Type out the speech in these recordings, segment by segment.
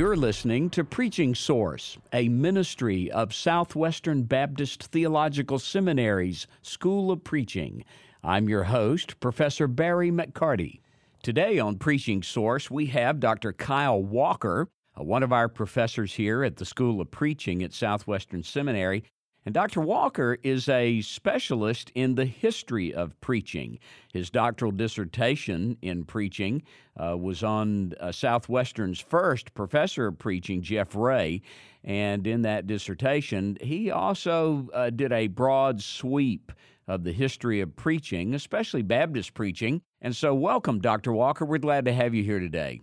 You're listening to Preaching Source, a ministry of Southwestern Baptist Theological Seminary's School of Preaching. I'm your host, Professor Barry McCarty. Today on Preaching Source, we have Dr. Kyle Walker, uh, one of our professors here at the School of Preaching at Southwestern Seminary. And Dr. Walker is a specialist in the history of preaching. His doctoral dissertation in preaching uh, was on uh, Southwestern's first professor of preaching, Jeff Ray. And in that dissertation, he also uh, did a broad sweep of the history of preaching, especially Baptist preaching. And so, welcome, Dr. Walker. We're glad to have you here today.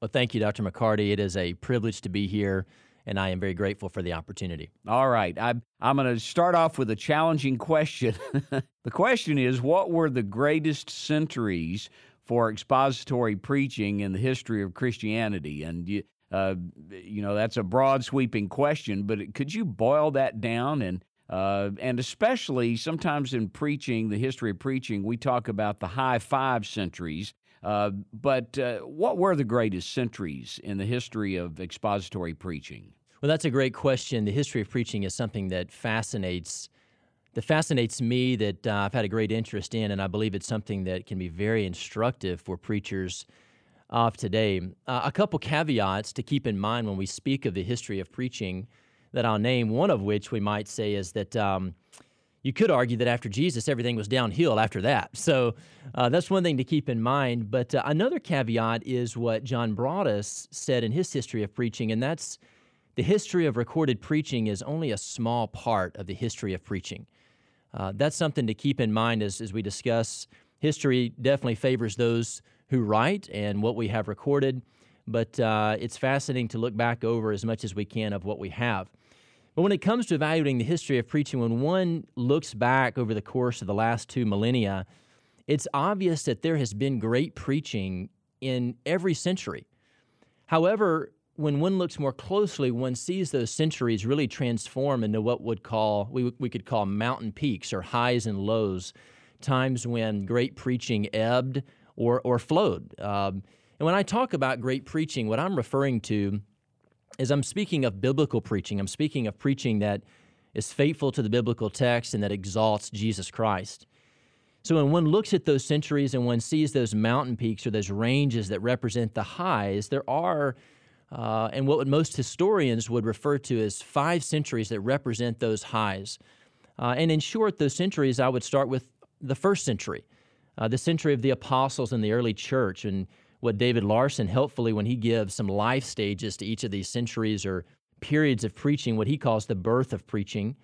Well, thank you, Dr. McCarty. It is a privilege to be here and I am very grateful for the opportunity. All right. I'm, I'm going to start off with a challenging question. the question is What were the greatest centuries for expository preaching in the history of Christianity? And you, uh, you know, that's a broad sweeping question, but could you boil that down and uh, and especially sometimes in preaching, the history of preaching, we talk about the high five centuries. Uh, but uh, what were the greatest centuries in the history of expository preaching? Well, that's a great question. The history of preaching is something that fascinates that fascinates me that uh, I've had a great interest in, and I believe it's something that can be very instructive for preachers of today. Uh, a couple caveats to keep in mind when we speak of the history of preaching that I'll name. One of which we might say is that. Um, you could argue that after Jesus, everything was downhill after that. So uh, that's one thing to keep in mind. But uh, another caveat is what John Broadus said in his history of preaching, and that's the history of recorded preaching is only a small part of the history of preaching. Uh, that's something to keep in mind as, as we discuss. History definitely favors those who write and what we have recorded, but uh, it's fascinating to look back over as much as we can of what we have. But when it comes to evaluating the history of preaching, when one looks back over the course of the last two millennia, it's obvious that there has been great preaching in every century. However, when one looks more closely, one sees those centuries really transform into what would call we, we could call mountain peaks or highs and lows, times when great preaching ebbed or or flowed. Um, and when I talk about great preaching, what I'm referring to is I'm speaking of biblical preaching. I'm speaking of preaching that is faithful to the biblical text and that exalts Jesus Christ. So when one looks at those centuries and one sees those mountain peaks or those ranges that represent the highs, there are uh, and what most historians would refer to as five centuries that represent those highs. Uh, and in short, those centuries, I would start with the first century, uh, the century of the apostles and the early church, and what David Larsen helpfully, when he gives some life stages to each of these centuries or periods of preaching, what he calls the birth of preaching.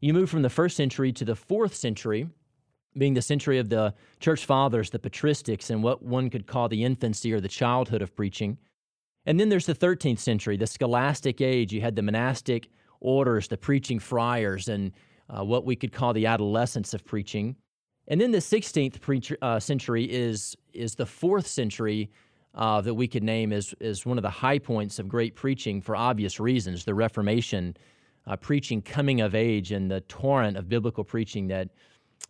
You move from the first century to the fourth century, being the century of the church fathers, the patristics, and what one could call the infancy or the childhood of preaching. And then there's the 13th century, the scholastic age. You had the monastic orders, the preaching friars, and uh, what we could call the adolescence of preaching. And then the 16th preacher, uh, century is, is the fourth century uh, that we could name as, as one of the high points of great preaching for obvious reasons the Reformation, uh, preaching coming of age, and the torrent of biblical preaching that,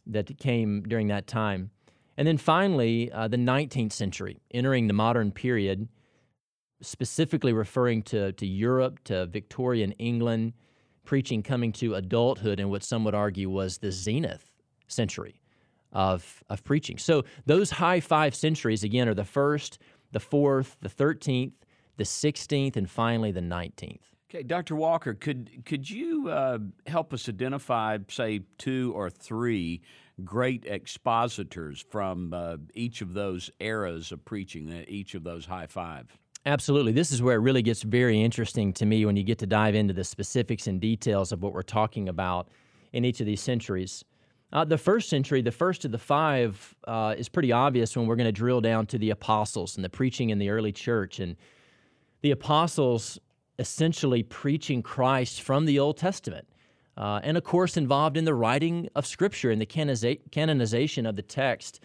that came during that time. And then finally, uh, the 19th century, entering the modern period specifically referring to, to Europe, to Victorian England, preaching coming to adulthood in what some would argue was the zenith century of, of preaching. So those high five centuries, again, are the first, the fourth, the 13th, the 16th, and finally the 19th. Okay, Dr. Walker, could could you uh, help us identify, say, two or three great expositors from uh, each of those eras of preaching, uh, each of those high five? Absolutely. This is where it really gets very interesting to me when you get to dive into the specifics and details of what we're talking about in each of these centuries. Uh, the first century, the first of the five, uh, is pretty obvious when we're going to drill down to the apostles and the preaching in the early church. And the apostles essentially preaching Christ from the Old Testament. Uh, and of course, involved in the writing of Scripture and the canonization of the text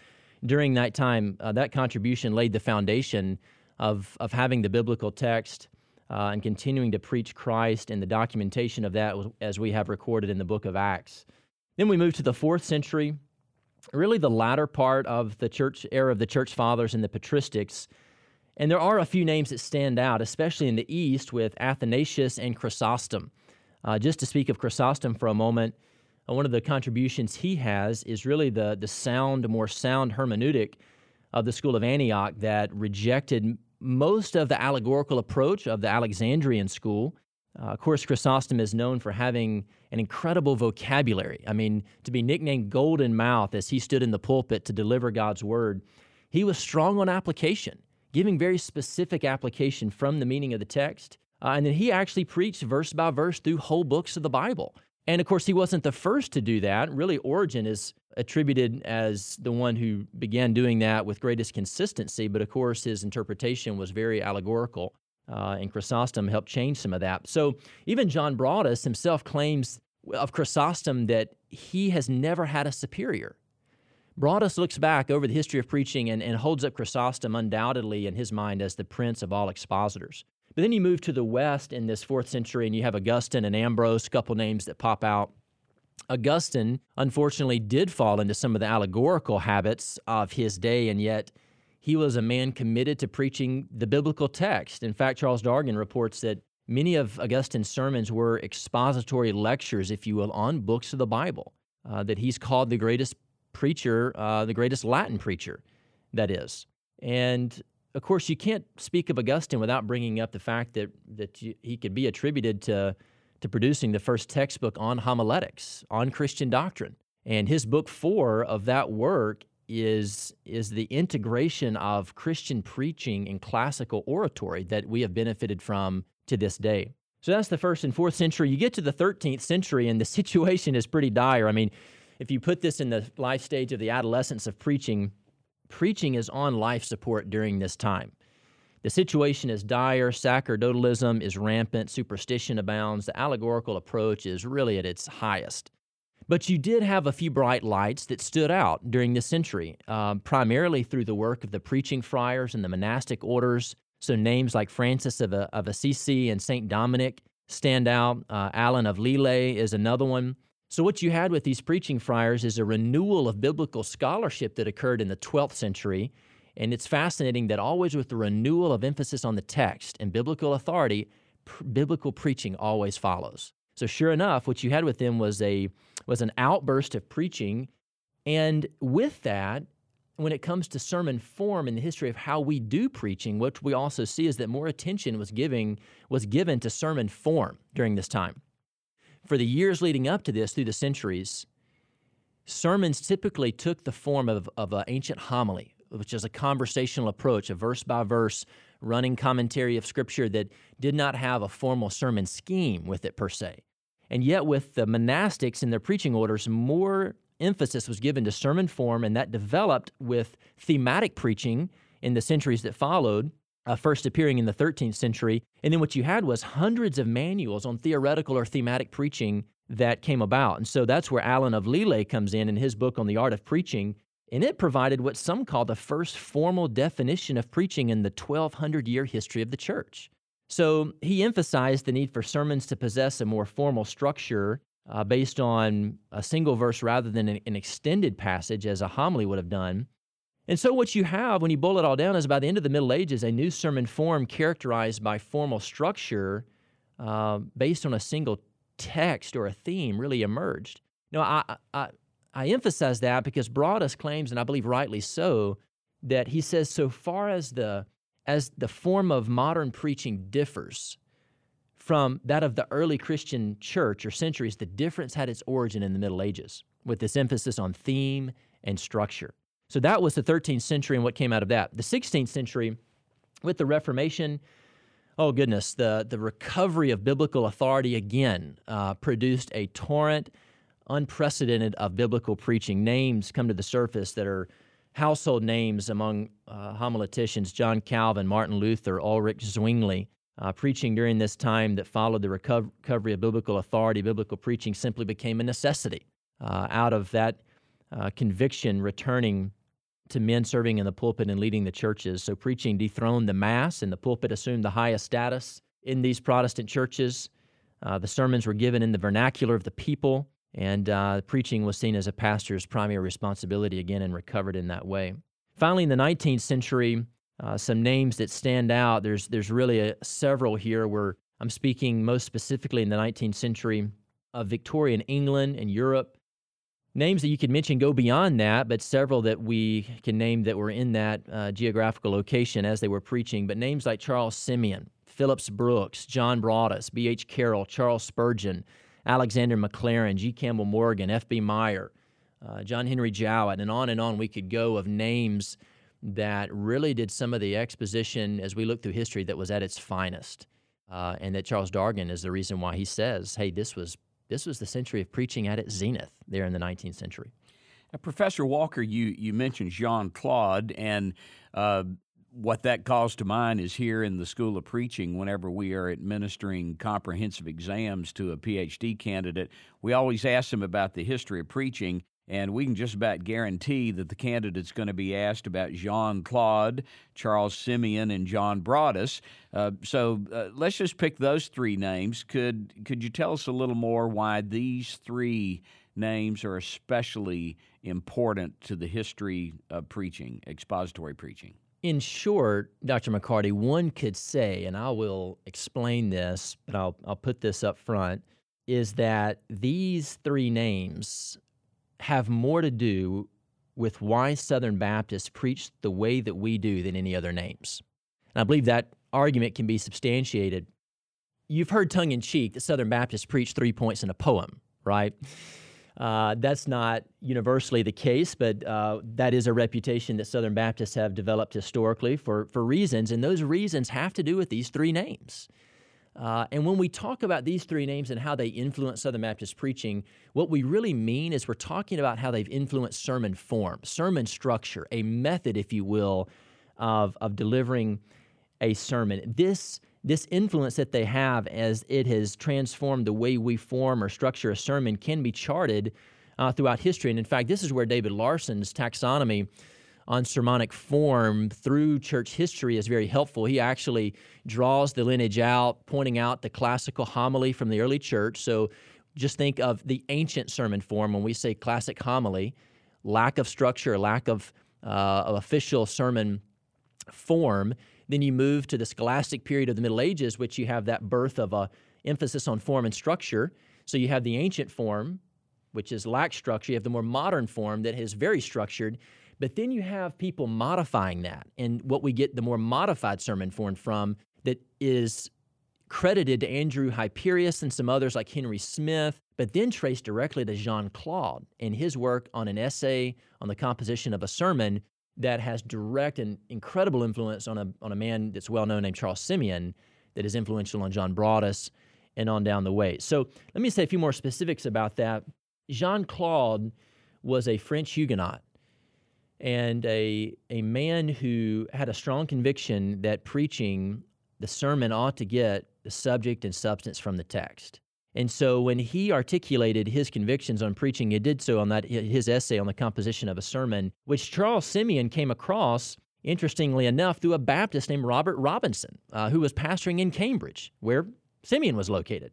during that time. Uh, that contribution laid the foundation of, of having the biblical text uh, and continuing to preach Christ and the documentation of that as we have recorded in the book of Acts. Then we move to the fourth century, really the latter part of the church era of the church fathers and the patristics. And there are a few names that stand out, especially in the East with Athanasius and Chrysostom. Uh, just to speak of Chrysostom for a moment, uh, one of the contributions he has is really the, the sound, more sound hermeneutic of the school of Antioch that rejected most of the allegorical approach of the Alexandrian school. Uh, of course, Chrysostom is known for having an incredible vocabulary. I mean, to be nicknamed Golden Mouth as he stood in the pulpit to deliver God's word, he was strong on application, giving very specific application from the meaning of the text. Uh, and then he actually preached verse by verse through whole books of the Bible. And of course, he wasn't the first to do that. Really, Origen is attributed as the one who began doing that with greatest consistency, but of course, his interpretation was very allegorical. Uh, and Chrysostom helped change some of that. So even John Broadus himself claims of Chrysostom that he has never had a superior. Broadus looks back over the history of preaching and, and holds up Chrysostom undoubtedly in his mind as the prince of all expositors. But then you move to the west in this fourth century and you have Augustine and Ambrose, a couple names that pop out. Augustine, unfortunately, did fall into some of the allegorical habits of his day, and yet he was a man committed to preaching the biblical text. In fact, Charles Dargan reports that many of Augustine's sermons were expository lectures, if you will, on books of the Bible, uh, that he's called the greatest preacher, uh, the greatest Latin preacher, that is. And of course, you can't speak of Augustine without bringing up the fact that, that he could be attributed to to producing the first textbook on homiletics, on Christian doctrine. And his book four of that work is, is the integration of Christian preaching and classical oratory that we have benefited from to this day. So that's the first and fourth century. You get to the 13th century, and the situation is pretty dire. I mean, if you put this in the life stage of the adolescence of preaching, preaching is on life support during this time. The situation is dire, sacerdotalism is rampant, superstition abounds, the allegorical approach is really at its highest. But you did have a few bright lights that stood out during this century, uh, primarily through the work of the preaching friars and the monastic orders. So names like Francis of, of Assisi and St. Dominic stand out. Uh, Alan of Lille is another one. So, what you had with these preaching friars is a renewal of biblical scholarship that occurred in the 12th century and it's fascinating that always with the renewal of emphasis on the text and biblical authority, pr- biblical preaching always follows. So sure enough, what you had with them was a was an outburst of preaching, and with that, when it comes to sermon form in the history of how we do preaching, what we also see is that more attention was giving was given to sermon form during this time. For the years leading up to this, through the centuries, sermons typically took the form of, of an ancient homily, which is a conversational approach, a verse by verse running commentary of Scripture that did not have a formal sermon scheme with it per se. And yet, with the monastics and their preaching orders, more emphasis was given to sermon form, and that developed with thematic preaching in the centuries that followed, uh, first appearing in the 13th century. And then what you had was hundreds of manuals on theoretical or thematic preaching that came about. And so that's where Alan of Lille comes in in his book on the art of preaching and it provided what some call the first formal definition of preaching in the 1200 year history of the church. So he emphasized the need for sermons to possess a more formal structure uh, based on a single verse rather than an, an extended passage, as a homily would have done. And so, what you have when you boil it all down is by the end of the Middle Ages, a new sermon form characterized by formal structure uh, based on a single text or a theme really emerged. Now, I, I, I emphasize that because Broadus claims, and I believe rightly so, that he says so far as the as the form of modern preaching differs from that of the early Christian church or centuries, the difference had its origin in the Middle Ages, with this emphasis on theme and structure. So that was the 13th century and what came out of that. The 16th century, with the Reformation, oh goodness, the, the recovery of biblical authority again uh, produced a torrent unprecedented of biblical preaching. Names come to the surface that are household names among uh, homileticians John Calvin, Martin Luther, Ulrich Zwingli. Uh, preaching during this time that followed the recovery of biblical authority, biblical preaching simply became a necessity. Uh, out of that uh, conviction returning to men serving in the pulpit and leading the churches. So preaching dethroned the mass, and the pulpit assumed the highest status in these Protestant churches. Uh, the sermons were given in the vernacular of the people and uh, preaching was seen as a pastor's primary responsibility again and recovered in that way. Finally, in the 19th century, uh, some names that stand out. There's there's really a, several here where I'm speaking most specifically in the 19th century of Victorian England and Europe. Names that you could mention go beyond that, but several that we can name that were in that uh, geographical location as they were preaching. But names like Charles Simeon, Phillips Brooks, John Broadus, B.H. Carroll, Charles Spurgeon, Alexander Maclaren, G. Campbell Morgan, F.B. Meyer, uh, John Henry Jowett, and on and on we could go of names that really did some of the exposition as we look through history that was at its finest. Uh, and that Charles Dargan is the reason why he says, hey, this was, this was the century of preaching at its zenith there in the 19th century. Now, Professor Walker, you, you mentioned Jean Claude, and uh, what that calls to mind is here in the School of Preaching, whenever we are administering comprehensive exams to a PhD candidate, we always ask them about the history of preaching. And we can just about guarantee that the candidate's going to be asked about Jean Claude, Charles Simeon, and John Broadus. Uh, so uh, let's just pick those three names. Could could you tell us a little more why these three names are especially important to the history of preaching, expository preaching? In short, Dr. McCarty, one could say, and I will explain this, but I'll, I'll put this up front, is that these three names have more to do with why Southern Baptists preach the way that we do than any other names. And I believe that argument can be substantiated. You've heard tongue in cheek that Southern Baptists preach three points in a poem, right? Uh, that's not universally the case, but uh, that is a reputation that Southern Baptists have developed historically for, for reasons, and those reasons have to do with these three names. Uh, and when we talk about these three names and how they influence Southern Baptist preaching, what we really mean is we're talking about how they've influenced sermon form, sermon structure, a method, if you will, of, of delivering a sermon. This, this influence that they have as it has transformed the way we form or structure a sermon can be charted uh, throughout history. And in fact, this is where David Larsen's taxonomy on sermonic form through church history is very helpful. He actually draws the lineage out, pointing out the classical homily from the early church. So just think of the ancient sermon form when we say classic homily, lack of structure, lack of, uh, of official sermon form. Then you move to the scholastic period of the Middle Ages, which you have that birth of a emphasis on form and structure. So you have the ancient form, which is lack structure. You have the more modern form that is very structured. But then you have people modifying that. And what we get the more modified sermon form from that is credited to Andrew Hyperius and some others like Henry Smith, but then traced directly to Jean Claude and his work on an essay on the composition of a sermon that has direct and incredible influence on a, on a man that's well known named Charles Simeon, that is influential on John Broadus and on down the way. So let me say a few more specifics about that. Jean Claude was a French Huguenot and a, a man who had a strong conviction that preaching the sermon ought to get the subject and substance from the text. And so when he articulated his convictions on preaching, he did so on that his essay on the composition of a sermon, which Charles Simeon came across, interestingly enough, through a Baptist named Robert Robinson, uh, who was pastoring in Cambridge, where Simeon was located.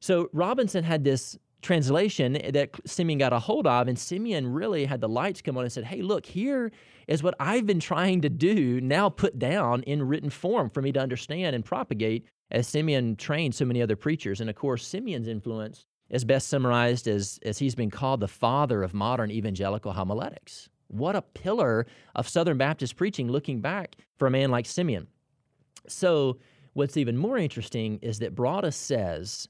So Robinson had this translation that Simeon got a hold of, and Simeon really had the lights come on and said, Hey, look, here is what I've been trying to do, now put down in written form for me to understand and propagate as Simeon trained so many other preachers. And of course, Simeon's influence is best summarized as, as he's been called the father of modern evangelical homiletics. What a pillar of Southern Baptist preaching looking back for a man like Simeon. So, what's even more interesting is that Broadus says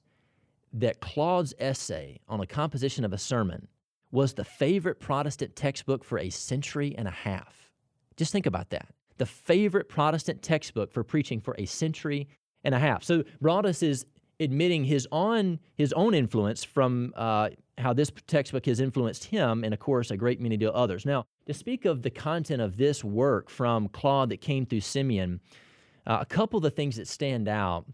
that Claude's essay on a composition of a sermon was the favorite Protestant textbook for a century and a half. Just think about that. The favorite Protestant textbook for preaching for a century and a half. So Broadus is admitting his own his own influence from uh, how this textbook has influenced him, and of course a great many deal others. Now, to speak of the content of this work from Claude that came through Simeon, uh, a couple of the things that stand out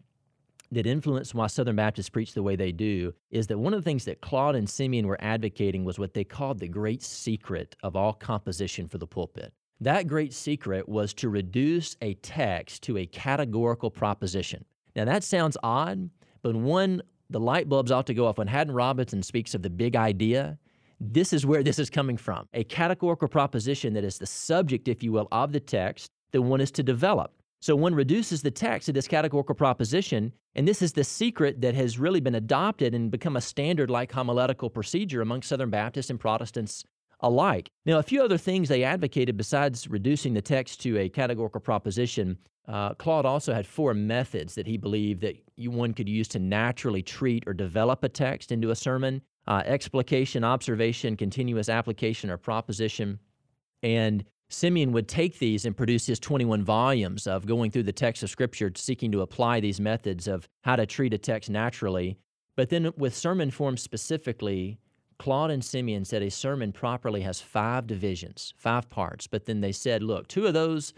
that influenced why Southern Baptists preach the way they do is that one of the things that Claude and Simeon were advocating was what they called the great secret of all composition for the pulpit. That great secret was to reduce a text to a categorical proposition. Now, that sounds odd, but when the light bulbs ought to go off, when Haddon Robinson speaks of the big idea, this is where this is coming from. A categorical proposition that is the subject, if you will, of the text that one is to develop. So one reduces the text to this categorical proposition, and this is the secret that has really been adopted and become a standard like homiletical procedure among Southern Baptists and Protestants alike. Now, a few other things they advocated besides reducing the text to a categorical proposition. Uh, Claude also had four methods that he believed that one could use to naturally treat or develop a text into a sermon uh, explication, observation, continuous application, or proposition. And Simeon would take these and produce his 21 volumes of going through the text of Scripture, seeking to apply these methods of how to treat a text naturally. But then with sermon form specifically, Claude and Simeon said a sermon properly has five divisions, five parts. But then they said, look, two of those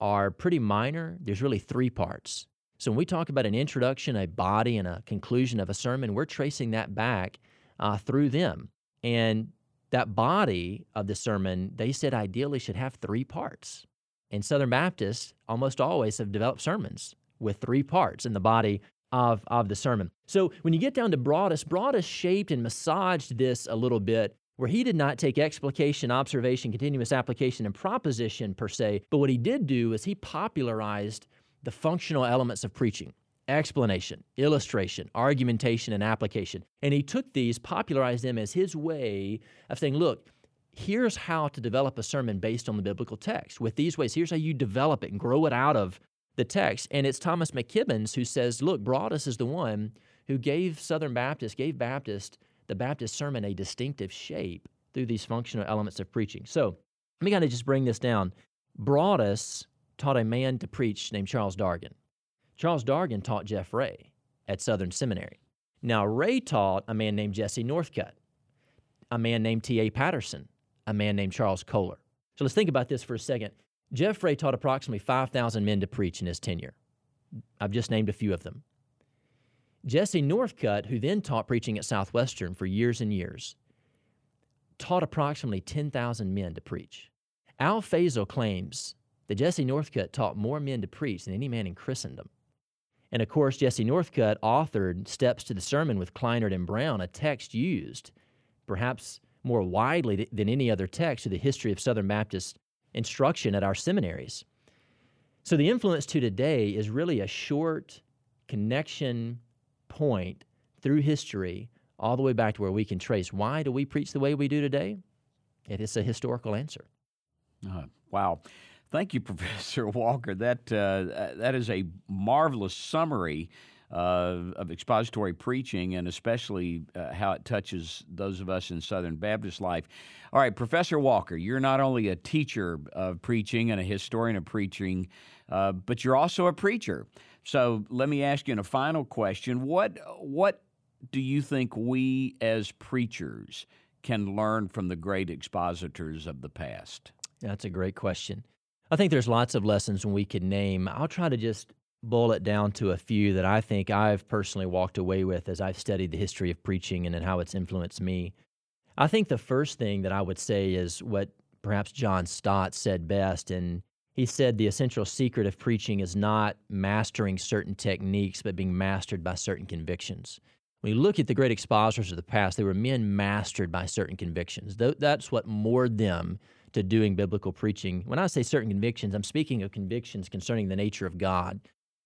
are pretty minor. There's really three parts. So when we talk about an introduction, a body, and a conclusion of a sermon, we're tracing that back uh, through them. And that body of the sermon, they said ideally should have three parts. And Southern Baptists almost always have developed sermons with three parts in the body of, of the sermon. So when you get down to Broadus, Broadus shaped and massaged this a little bit where he did not take explication, observation, continuous application, and proposition per se, but what he did do is he popularized the functional elements of preaching explanation, illustration, argumentation, and application. And he took these, popularized them as his way of saying, look, here's how to develop a sermon based on the biblical text. With these ways, here's how you develop it and grow it out of the text. And it's Thomas McKibbens who says, look, Broadus is the one who gave Southern Baptist, gave Baptist, the Baptist sermon a distinctive shape through these functional elements of preaching. So let me kind of just bring this down. Broadus taught a man to preach named Charles Dargan. Charles Dargan taught Jeff Ray at Southern Seminary. Now, Ray taught a man named Jesse Northcutt, a man named T.A. Patterson, a man named Charles Koller. So let's think about this for a second. Jeff Ray taught approximately 5,000 men to preach in his tenure. I've just named a few of them. Jesse Northcutt, who then taught preaching at Southwestern for years and years, taught approximately 10,000 men to preach. Al Fasol claims that Jesse Northcutt taught more men to preach than any man in Christendom. And of course, Jesse Northcutt authored Steps to the Sermon with Clinard and Brown, a text used perhaps more widely than any other text in the history of Southern Baptist instruction at our seminaries. So the influence to today is really a short connection point through history all the way back to where we can trace why do we preach the way we do today? It is a historical answer. Uh, wow. Thank you, Professor Walker. That uh, that is a marvelous summary uh, of expository preaching, and especially uh, how it touches those of us in Southern Baptist life. All right, Professor Walker, you're not only a teacher of preaching and a historian of preaching, uh, but you're also a preacher. So let me ask you in a final question: what what do you think we as preachers can learn from the great expositors of the past? That's a great question. I think there's lots of lessons we could name. I'll try to just boil it down to a few that I think I've personally walked away with as I've studied the history of preaching and and how it's influenced me. I think the first thing that I would say is what perhaps John Stott said best. And he said the essential secret of preaching is not mastering certain techniques, but being mastered by certain convictions. When you look at the great expositors of the past, they were men mastered by certain convictions. That's what moored them to doing biblical preaching. When I say certain convictions, I'm speaking of convictions concerning the nature of God,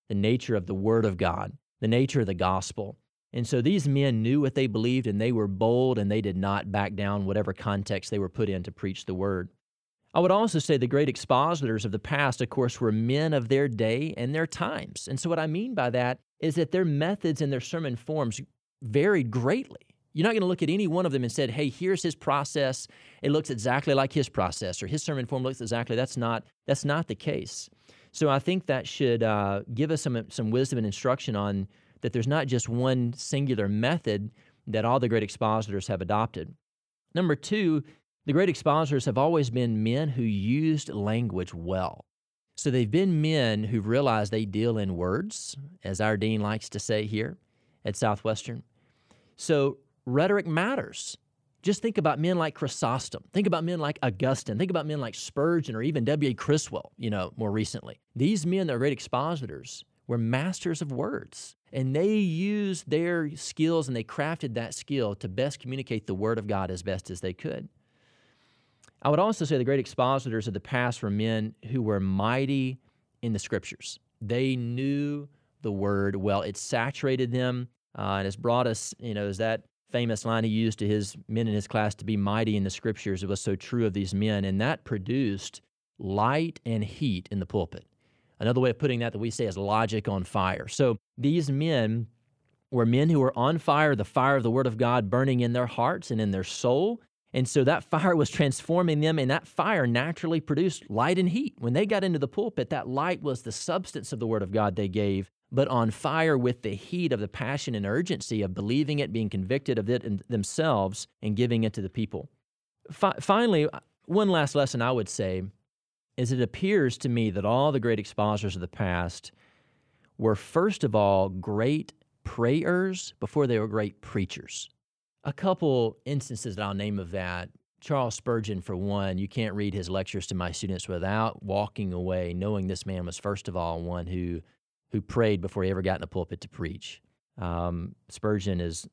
the nature of the Word of God, the nature of the gospel. And so these men knew what they believed and they were bold and they did not back down whatever context they were put in to preach the Word. I would also say the great expositors of the past, of course, were men of their day and their times. And so what I mean by that is that their methods and their sermon forms varied greatly. You're not going to look at any one of them and said, "Hey, here's his process. It looks exactly like his process, or his sermon form looks exactly." That's not that's not the case. So I think that should uh, give us some some wisdom and instruction on that. There's not just one singular method that all the great expositors have adopted. Number two, the great expositors have always been men who used language well. So they've been men who've realized they deal in words, as our dean likes to say here at Southwestern. So rhetoric matters. Just think about men like Chrysostom. Think about men like Augustine. Think about men like Spurgeon or even W.A. Criswell, you know, more recently. These men that great expositors were masters of words. And they used their skills and they crafted that skill to best communicate the Word of God as best as they could. I would also say the great expositors of the past were men who were mighty in the scriptures. They knew the word well. It saturated them uh, and has brought us, you know, as that famous line he used to his men in his class to be mighty in the scriptures. It was so true of these men, and that produced light and heat in the pulpit. Another way of putting that that we say is logic on fire. So these men were men who were on fire, the fire of the Word of God burning in their hearts and in their soul. And so that fire was transforming them, and that fire naturally produced light and heat. When they got into the pulpit, that light was the substance of the Word of God they gave, but on fire with the heat of the passion and urgency of believing it, being convicted of it themselves, and giving it to the people. Fi- finally, uh, one last lesson I would say is it appears to me that all the great expositors of the past were, first of all, great prayers before they were great preachers. A couple instances that I'll name of that Charles Spurgeon, for one, you can't read his lectures to my students without walking away knowing this man was, first of all, one who, who prayed before he ever got in the pulpit to preach. Um, Spurgeon is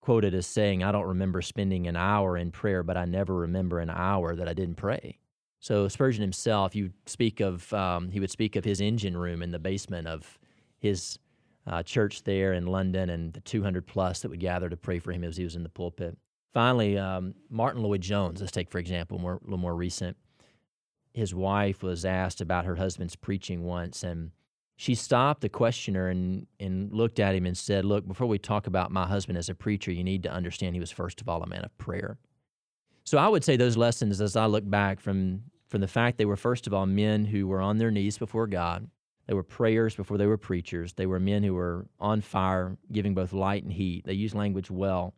quoted as saying, I don't remember spending an hour in prayer, but I never remember an hour that I didn't pray. So Spurgeon himself, you speak of, um, he would speak of his engine room in the basement of his uh, church there in London and the 200 plus that would gather to pray for him as he was in the pulpit. Finally, um, Martyn Lloyd-Jones, let's take for example, more, a little more recent. His wife was asked about her husband's preaching once, and she stopped the questioner and, and looked at him and said, Look, before we talk about my husband as a preacher, you need to understand he was, first of all, a man of prayer. So I would say those lessons, as I look back from, from the fact they were, first of all, men who were on their knees before God, they were prayers before they were preachers. They were men who were on fire, giving both light and heat. They used language well.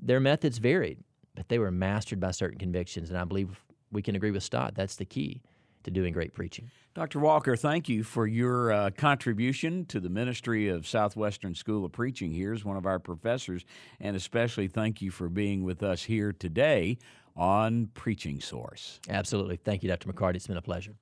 Their methods varied, but they were mastered by certain convictions. And I believe we can agree with Stott. That's the key to doing great preaching. Dr. Walker, thank you for your uh, contribution to the ministry of Southwestern School of Preaching here as one of our professors, and especially thank you for being with us here today on Preaching Source. Absolutely. Thank you, Dr. McCarty. It's been a pleasure.